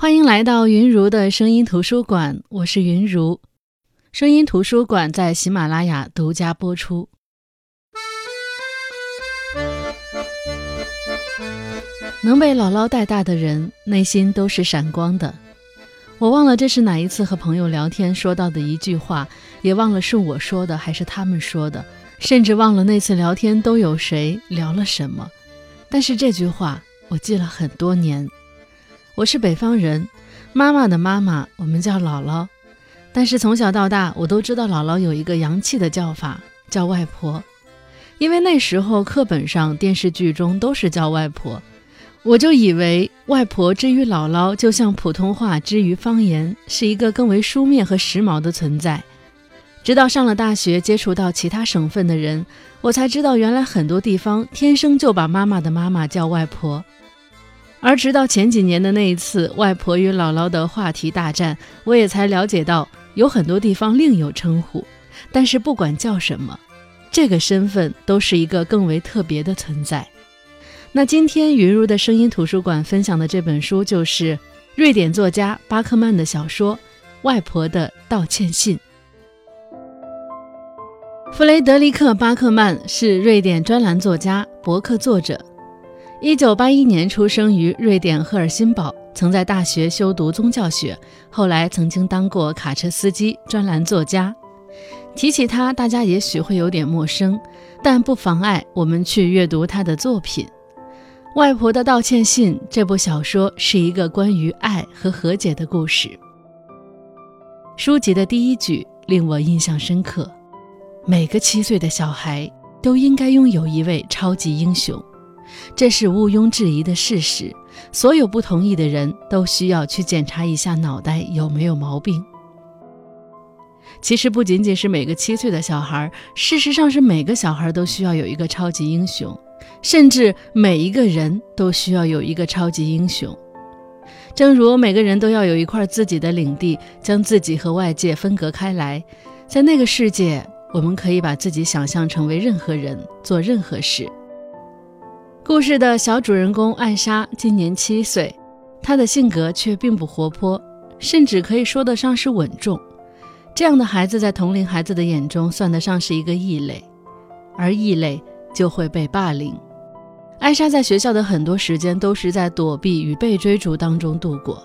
欢迎来到云如的声音图书馆，我是云如。声音图书馆在喜马拉雅独家播出。能被姥姥带大的人，内心都是闪光的。我忘了这是哪一次和朋友聊天说到的一句话，也忘了是我说的还是他们说的，甚至忘了那次聊天都有谁聊了什么。但是这句话我记了很多年。我是北方人，妈妈的妈妈我们叫姥姥，但是从小到大我都知道姥姥有一个洋气的叫法，叫外婆，因为那时候课本上、电视剧中都是叫外婆。我就以为外婆之于姥姥，就像普通话之于方言，是一个更为书面和时髦的存在。直到上了大学，接触到其他省份的人，我才知道原来很多地方天生就把妈妈的妈妈叫外婆。而直到前几年的那一次外婆与姥姥的话题大战，我也才了解到有很多地方另有称呼，但是不管叫什么，这个身份都是一个更为特别的存在。那今天云如的声音图书馆分享的这本书，就是瑞典作家巴克曼的小说《外婆的道歉信》。弗雷德里克·巴克曼是瑞典专栏作家、博客作者。一九八一年出生于瑞典赫尔辛堡，曾在大学修读宗教学，后来曾经当过卡车司机、专栏作家。提起他，大家也许会有点陌生，但不妨碍我们去阅读他的作品。《外婆的道歉信》这部小说是一个关于爱和和解的故事。书籍的第一句令我印象深刻：每个七岁的小孩都应该拥有一位超级英雄，这是毋庸置疑的事实。所有不同意的人都需要去检查一下脑袋有没有毛病。其实不仅仅是每个七岁的小孩，事实上是每个小孩都需要有一个超级英雄。甚至每一个人都需要有一个超级英雄，正如每个人都要有一块自己的领地，将自己和外界分隔开来。在那个世界，我们可以把自己想象成为任何人，做任何事。故事的小主人公艾莎今年七岁，她的性格却并不活泼，甚至可以说得上是稳重。这样的孩子在同龄孩子的眼中算得上是一个异类，而异类就会被霸凌。艾莎在学校的很多时间都是在躲避与被追逐当中度过。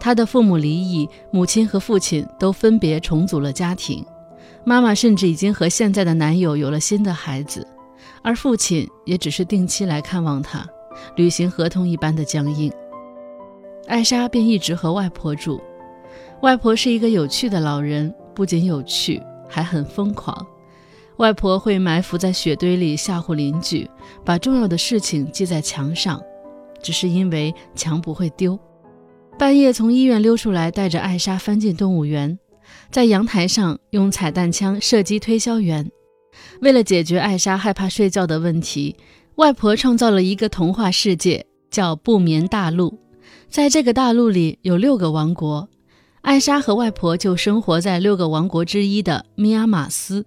她的父母离异，母亲和父亲都分别重组了家庭，妈妈甚至已经和现在的男友有了新的孩子，而父亲也只是定期来看望她，履行合同一般的僵硬。艾莎便一直和外婆住，外婆是一个有趣的老人，不仅有趣，还很疯狂。外婆会埋伏在雪堆里吓唬邻居，把重要的事情记在墙上，只是因为墙不会丢。半夜从医院溜出来，带着艾莎翻进动物园，在阳台上用彩弹枪射击推销员。为了解决艾莎害怕睡觉的问题，外婆创造了一个童话世界，叫不眠大陆。在这个大陆里有六个王国，艾莎和外婆就生活在六个王国之一的米亚马斯。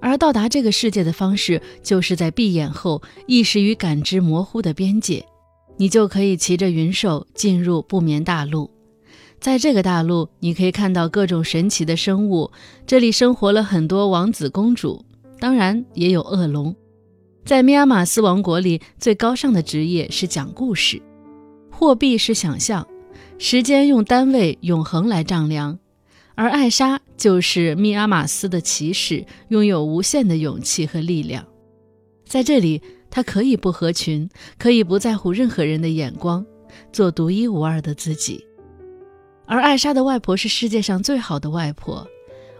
而到达这个世界的方式，就是在闭眼后，意识与感知模糊的边界，你就可以骑着云兽进入不眠大陆。在这个大陆，你可以看到各种神奇的生物，这里生活了很多王子公主，当然也有恶龙。在米亚马斯王国里，最高尚的职业是讲故事，货币是想象，时间用单位永恒来丈量。而艾莎就是密阿马斯的骑士，拥有无限的勇气和力量。在这里，她可以不合群，可以不在乎任何人的眼光，做独一无二的自己。而艾莎的外婆是世界上最好的外婆，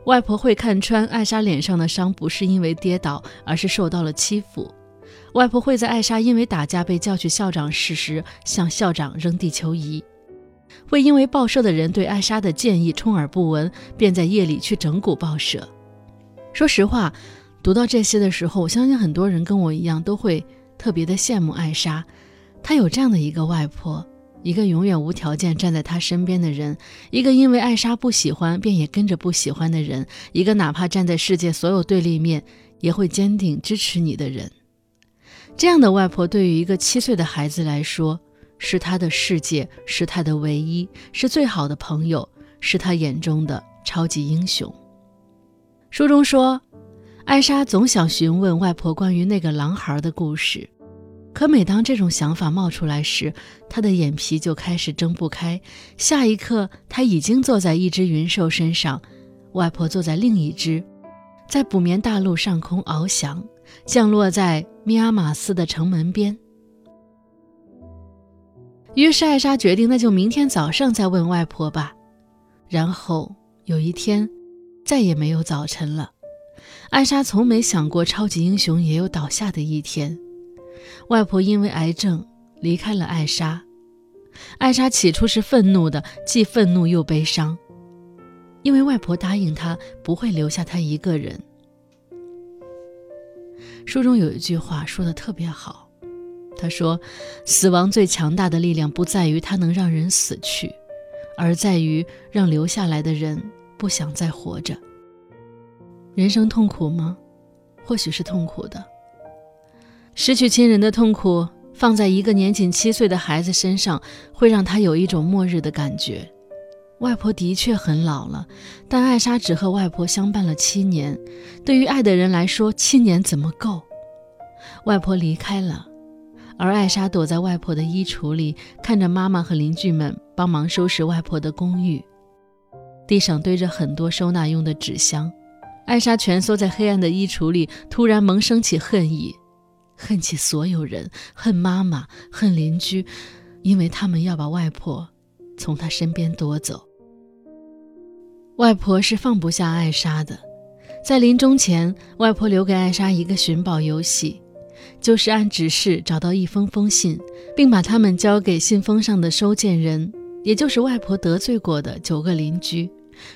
外婆会看穿艾莎脸上的伤不是因为跌倒，而是受到了欺负。外婆会在艾莎因为打架被叫去校长室时向校长扔地球仪。会因为报社的人对艾莎的建议充耳不闻，便在夜里去整蛊报社。说实话，读到这些的时候，我相信很多人跟我一样都会特别的羡慕艾莎。她有这样的一个外婆，一个永远无条件站在她身边的人，一个因为艾莎不喜欢便也跟着不喜欢的人，一个哪怕站在世界所有对立面也会坚定支持你的人。这样的外婆对于一个七岁的孩子来说。是他的世界，是他的唯一，是最好的朋友，是他眼中的超级英雄。书中说，艾莎总想询问外婆关于那个狼孩的故事，可每当这种想法冒出来时，她的眼皮就开始睁不开。下一刻，她已经坐在一只云兽身上，外婆坐在另一只，在不眠大陆上空翱翔，降落在米阿马斯的城门边。于是艾莎决定，那就明天早上再问外婆吧。然后有一天，再也没有早晨了。艾莎从没想过超级英雄也有倒下的一天。外婆因为癌症离开了艾莎。艾莎起初是愤怒的，既愤怒又悲伤，因为外婆答应她不会留下她一个人。书中有一句话说的特别好。他说：“死亡最强大的力量不在于它能让人死去，而在于让留下来的人不想再活着。人生痛苦吗？或许是痛苦的。失去亲人的痛苦，放在一个年仅七岁的孩子身上，会让他有一种末日的感觉。外婆的确很老了，但艾莎只和外婆相伴了七年。对于爱的人来说，七年怎么够？外婆离开了。”而艾莎躲在外婆的衣橱里，看着妈妈和邻居们帮忙收拾外婆的公寓，地上堆着很多收纳用的纸箱。艾莎蜷缩在黑暗的衣橱里，突然萌生起恨意，恨起所有人，恨妈妈，恨邻居，因为他们要把外婆从她身边夺走。外婆是放不下艾莎的，在临终前，外婆留给艾莎一个寻宝游戏。就是按指示找到一封封信，并把它们交给信封上的收件人，也就是外婆得罪过的九个邻居，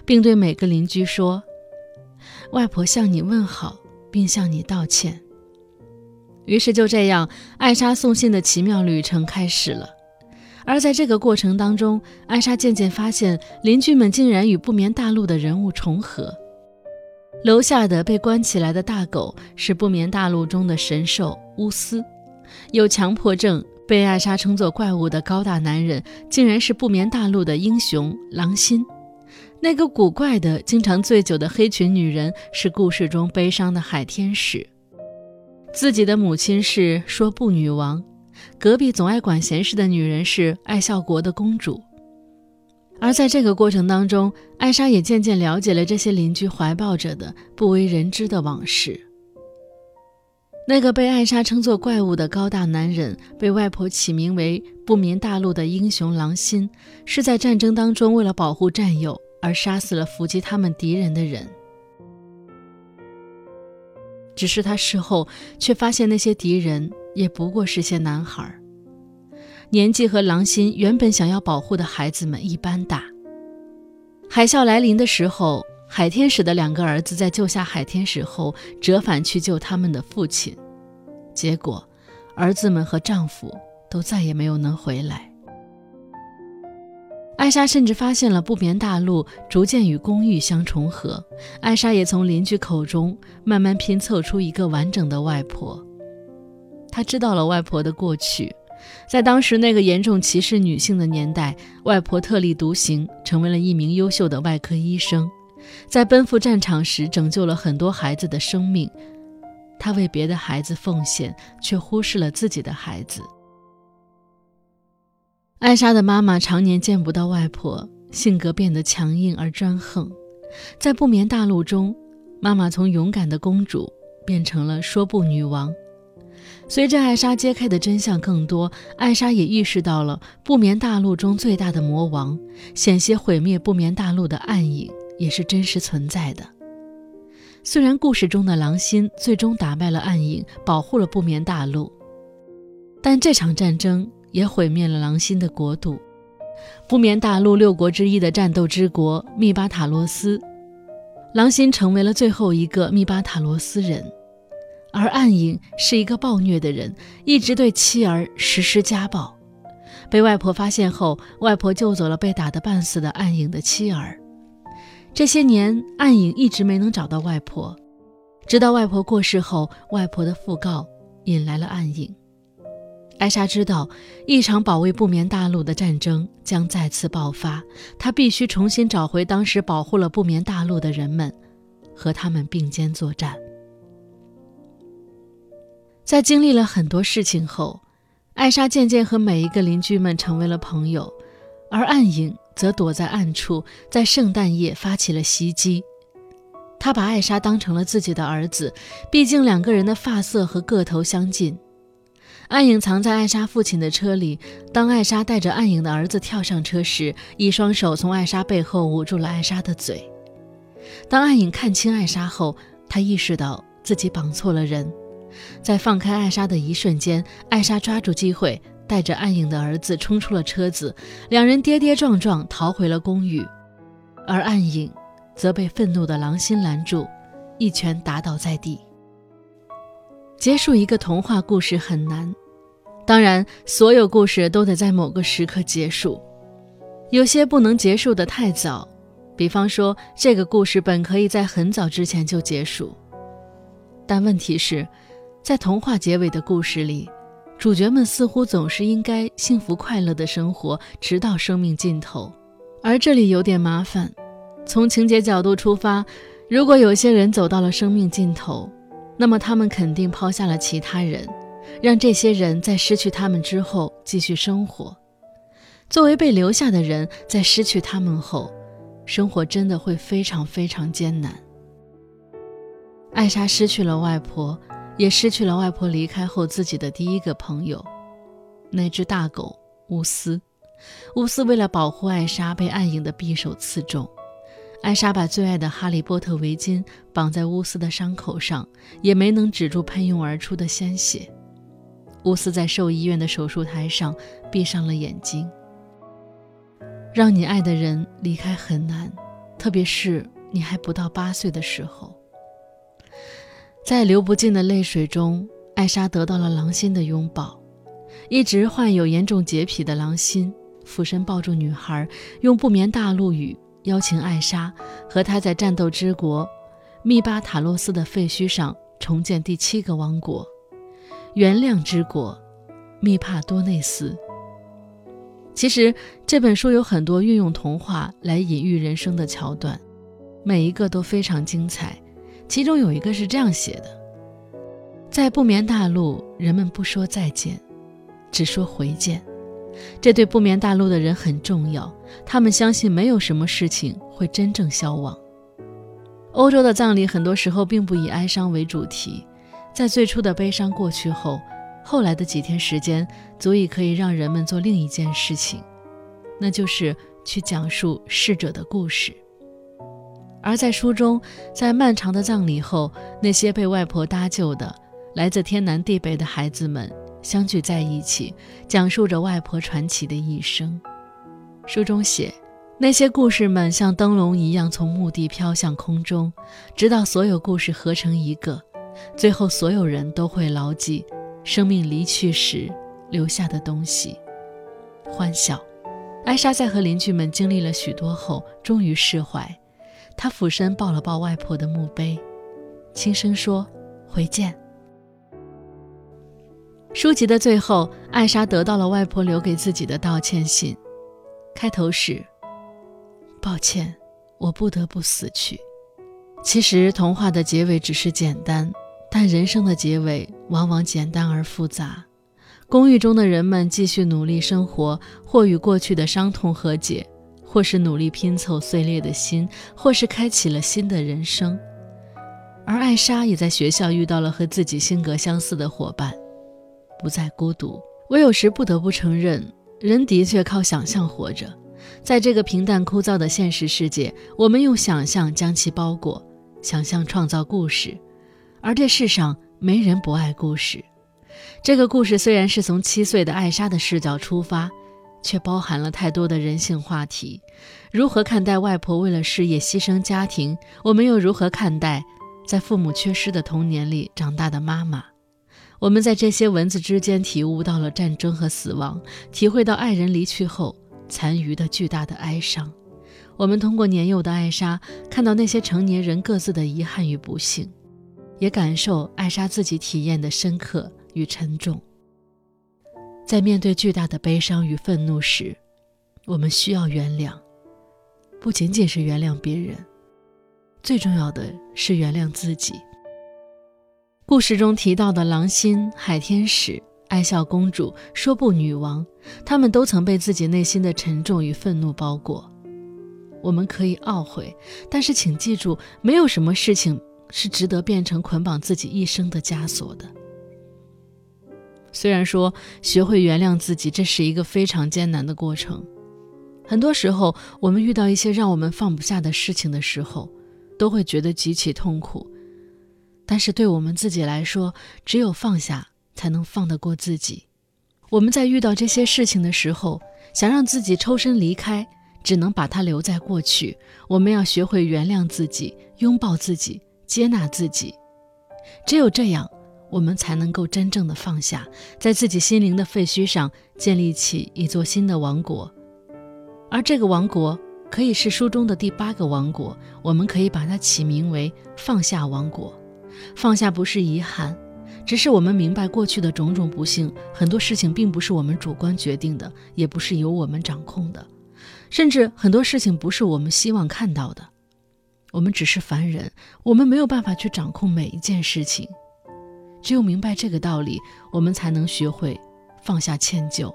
并对每个邻居说：“外婆向你问好，并向你道歉。”于是就这样，艾莎送信的奇妙旅程开始了。而在这个过程当中，艾莎渐渐发现，邻居们竟然与不眠大陆的人物重合。楼下的被关起来的大狗是不眠大陆中的神兽乌斯，有强迫症被艾莎称作怪物的高大男人，竟然是不眠大陆的英雄狼心。那个古怪的、经常醉酒的黑裙女人是故事中悲伤的海天使。自己的母亲是说不女王，隔壁总爱管闲事的女人是爱笑国的公主。而在这个过程当中，艾莎也渐渐了解了这些邻居怀抱着的不为人知的往事。那个被艾莎称作怪物的高大男人，被外婆起名为不眠大陆的英雄狼心，是在战争当中为了保护战友而杀死了伏击他们敌人的人。只是他事后却发现，那些敌人也不过是些男孩。年纪和狼心原本想要保护的孩子们一般大。海啸来临的时候，海天使的两个儿子在救下海天使后，折返去救他们的父亲，结果，儿子们和丈夫都再也没有能回来。艾莎甚至发现了不眠大陆逐渐与公寓相重合，艾莎也从邻居口中慢慢拼凑出一个完整的外婆。她知道了外婆的过去。在当时那个严重歧视女性的年代，外婆特立独行，成为了一名优秀的外科医生。在奔赴战场时，拯救了很多孩子的生命。她为别的孩子奉献，却忽视了自己的孩子。艾莎的妈妈常年见不到外婆，性格变得强硬而专横。在不眠大陆中，妈妈从勇敢的公主变成了说不女王。随着艾莎揭开的真相更多，艾莎也意识到了不眠大陆中最大的魔王，险些毁灭不眠大陆的暗影也是真实存在的。虽然故事中的狼心最终打败了暗影，保护了不眠大陆，但这场战争也毁灭了狼心的国度。不眠大陆六国之一的战斗之国密巴塔罗斯，狼心成为了最后一个密巴塔罗斯人。而暗影是一个暴虐的人，一直对妻儿实施家暴。被外婆发现后，外婆救走了被打得半死的暗影的妻儿。这些年，暗影一直没能找到外婆，直到外婆过世后，外婆的讣告引来了暗影。艾莎知道一场保卫不眠大陆的战争将再次爆发，她必须重新找回当时保护了不眠大陆的人们，和他们并肩作战。在经历了很多事情后，艾莎渐渐和每一个邻居们成为了朋友，而暗影则躲在暗处，在圣诞夜发起了袭击。他把艾莎当成了自己的儿子，毕竟两个人的发色和个头相近。暗影藏在艾莎父亲的车里，当艾莎带着暗影的儿子跳上车时，一双手从艾莎背后捂住了艾莎的嘴。当暗影看清艾莎后，他意识到自己绑错了人。在放开艾莎的一瞬间，艾莎抓住机会，带着暗影的儿子冲出了车子，两人跌跌撞撞逃回了公寓，而暗影则被愤怒的狼心拦住，一拳打倒在地。结束一个童话故事很难，当然，所有故事都得在某个时刻结束，有些不能结束的太早，比方说，这个故事本可以在很早之前就结束，但问题是。在童话结尾的故事里，主角们似乎总是应该幸福快乐的生活，直到生命尽头。而这里有点麻烦。从情节角度出发，如果有些人走到了生命尽头，那么他们肯定抛下了其他人，让这些人在失去他们之后继续生活。作为被留下的人，在失去他们后，生活真的会非常非常艰难。艾莎失去了外婆。也失去了外婆离开后自己的第一个朋友，那只大狗乌斯。乌斯为了保护艾莎，被暗影的匕首刺中。艾莎把最爱的哈利波特围巾绑在乌斯的伤口上，也没能止住喷涌而出的鲜血。乌斯在兽医院的手术台上闭上了眼睛。让你爱的人离开很难，特别是你还不到八岁的时候。在流不尽的泪水中，艾莎得到了狼心的拥抱。一直患有严重洁癖的狼心俯身抱住女孩，用不眠大陆语邀请艾莎和他在战斗之国密巴塔洛斯的废墟上重建第七个王国——原谅之国密帕多内斯。其实这本书有很多运用童话来隐喻人生的桥段，每一个都非常精彩。其中有一个是这样写的：在不眠大陆，人们不说再见，只说回见。这对不眠大陆的人很重要，他们相信没有什么事情会真正消亡。欧洲的葬礼很多时候并不以哀伤为主题，在最初的悲伤过去后，后来的几天时间足以可以让人们做另一件事情，那就是去讲述逝者的故事。而在书中，在漫长的葬礼后，那些被外婆搭救的、来自天南地北的孩子们相聚在一起，讲述着外婆传奇的一生。书中写，那些故事们像灯笼一样从墓地飘向空中，直到所有故事合成一个，最后所有人都会牢记生命离去时留下的东西——欢笑。艾莎在和邻居们经历了许多后，终于释怀。她俯身抱了抱外婆的墓碑，轻声说：“回见。”书籍的最后，艾莎得到了外婆留给自己的道歉信，开头是：“抱歉，我不得不死去。”其实，童话的结尾只是简单，但人生的结尾往往简单而复杂。公寓中的人们继续努力生活，或与过去的伤痛和解。或是努力拼凑碎裂的心，或是开启了新的人生。而艾莎也在学校遇到了和自己性格相似的伙伴，不再孤独。我有时不得不承认，人的确靠想象活着。在这个平淡枯燥的现实世界，我们用想象将其包裹，想象创造故事。而这世上没人不爱故事。这个故事虽然是从七岁的艾莎的视角出发。却包含了太多的人性话题。如何看待外婆为了事业牺牲家庭？我们又如何看待在父母缺失的童年里长大的妈妈？我们在这些文字之间体悟到了战争和死亡，体会到爱人离去后残余的巨大的哀伤。我们通过年幼的艾莎看到那些成年人各自的遗憾与不幸，也感受艾莎自己体验的深刻与沉重。在面对巨大的悲伤与愤怒时，我们需要原谅，不仅仅是原谅别人，最重要的是原谅自己。故事中提到的狼心、海天使、爱笑公主、说不女王，他们都曾被自己内心的沉重与愤怒包裹。我们可以懊悔，但是请记住，没有什么事情是值得变成捆绑自己一生的枷锁的。虽然说学会原谅自己，这是一个非常艰难的过程。很多时候，我们遇到一些让我们放不下的事情的时候，都会觉得极其痛苦。但是对我们自己来说，只有放下，才能放得过自己。我们在遇到这些事情的时候，想让自己抽身离开。只能把它留在过去。我们要学会原谅自己，拥抱自己，接纳自己。只有这样，我们才能够真正的放下，在自己心灵的废墟上建立起一座新的王国。而这个王国可以是书中的第八个王国，我们可以把它起名为“放下王国”。放下不是遗憾，只是我们明白过去的种种不幸，很多事情并不是我们主观决定的，也不是由我们掌控的。甚至很多事情不是我们希望看到的，我们只是凡人，我们没有办法去掌控每一件事情。只有明白这个道理，我们才能学会放下歉疚，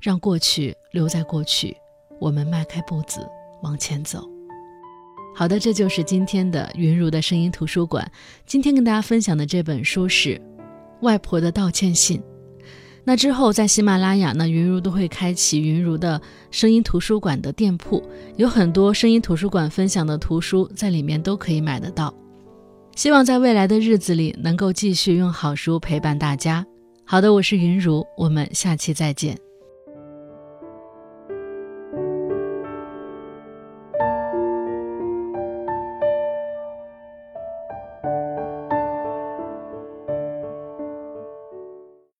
让过去留在过去，我们迈开步子往前走。好的，这就是今天的云如的声音图书馆。今天跟大家分享的这本书是《外婆的道歉信》。那之后，在喜马拉雅呢，云如都会开启云如的声音图书馆的店铺，有很多声音图书馆分享的图书在里面都可以买得到。希望在未来的日子里，能够继续用好书陪伴大家。好的，我是云如，我们下期再见。